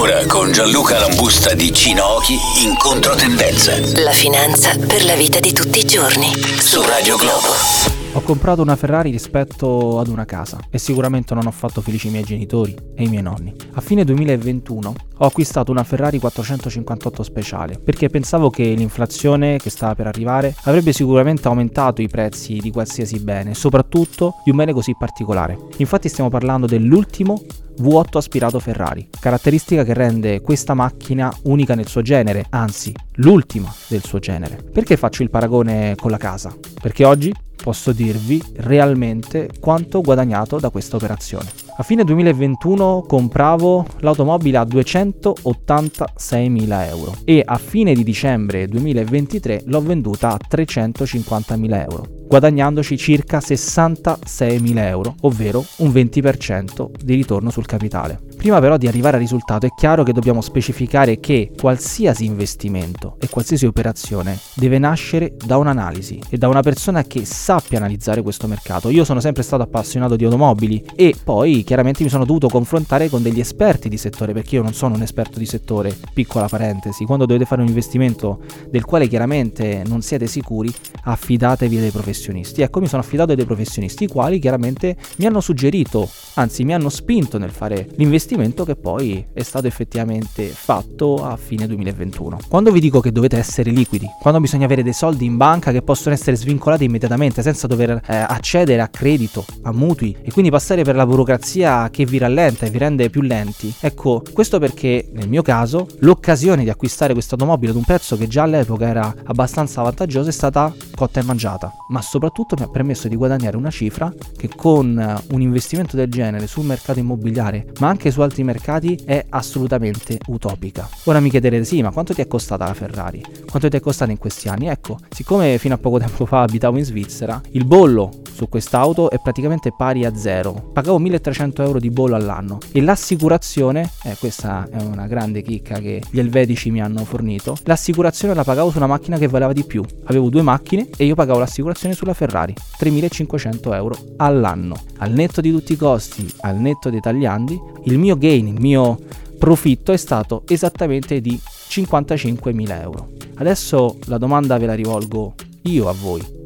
Ora con Gianluca Lambusta di Cinochi in controtendenza. La finanza per la vita di tutti i giorni. Su Radio Globo. Ho comprato una Ferrari rispetto ad una casa e sicuramente non ho fatto felici i miei genitori e i miei nonni. A fine 2021 ho acquistato una Ferrari 458 speciale perché pensavo che l'inflazione che stava per arrivare avrebbe sicuramente aumentato i prezzi di qualsiasi bene, soprattutto di un bene così particolare. Infatti stiamo parlando dell'ultimo V8 aspirato Ferrari, caratteristica che rende questa macchina unica nel suo genere, anzi l'ultima del suo genere. Perché faccio il paragone con la casa? Perché oggi posso dirvi realmente quanto ho guadagnato da questa operazione. A fine 2021 compravo l'automobile a 286.000 euro e a fine di dicembre 2023 l'ho venduta a 350.000 euro guadagnandoci circa 66.000 euro, ovvero un 20% di ritorno sul capitale. Prima però di arrivare al risultato è chiaro che dobbiamo specificare che qualsiasi investimento e qualsiasi operazione deve nascere da un'analisi e da una persona che sappia analizzare questo mercato. Io sono sempre stato appassionato di automobili e poi chiaramente mi sono dovuto confrontare con degli esperti di settore perché io non sono un esperto di settore, piccola parentesi, quando dovete fare un investimento del quale chiaramente non siete sicuri, affidatevi a dei professionisti. Ecco, mi sono affidato a dei professionisti i quali chiaramente mi hanno suggerito, anzi mi hanno spinto nel fare l'investimento investimento che poi è stato effettivamente fatto a fine 2021. Quando vi dico che dovete essere liquidi, quando bisogna avere dei soldi in banca che possono essere svincolati immediatamente senza dover eh, accedere a credito, a mutui e quindi passare per la burocrazia che vi rallenta e vi rende più lenti, ecco, questo perché nel mio caso l'occasione di acquistare questa automobile ad un prezzo che già all'epoca era abbastanza vantaggioso è stata cotta e mangiata, ma soprattutto mi ha permesso di guadagnare una cifra che con un investimento del genere sul mercato immobiliare, ma anche su altri mercati è assolutamente utopica. Ora mi chiederete sì, ma quanto ti è costata la Ferrari? Quanto ti è costata in questi anni? Ecco, siccome fino a poco tempo fa abitavo in Svizzera, il bollo su quest'auto è praticamente pari a zero. Pagavo 1300 euro di bollo all'anno e l'assicurazione, eh, questa è una grande chicca che gli elvetici mi hanno fornito, l'assicurazione la pagavo su una macchina che valeva di più. Avevo due macchine e io pagavo l'assicurazione sulla Ferrari, 3500 euro all'anno. Al netto di tutti i costi, al netto dei tagliandi, il mio gain, il mio profitto è stato esattamente di 55.000 euro. Adesso la domanda ve la rivolgo io a voi.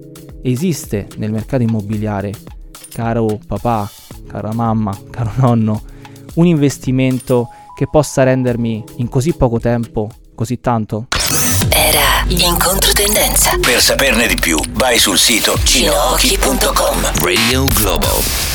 Esiste nel mercato immobiliare, caro papà, cara mamma, caro nonno, un investimento che possa rendermi in così poco tempo così tanto? Era in controtendenza. Per saperne di più, vai sul sito cinochi.com. Radio Globo.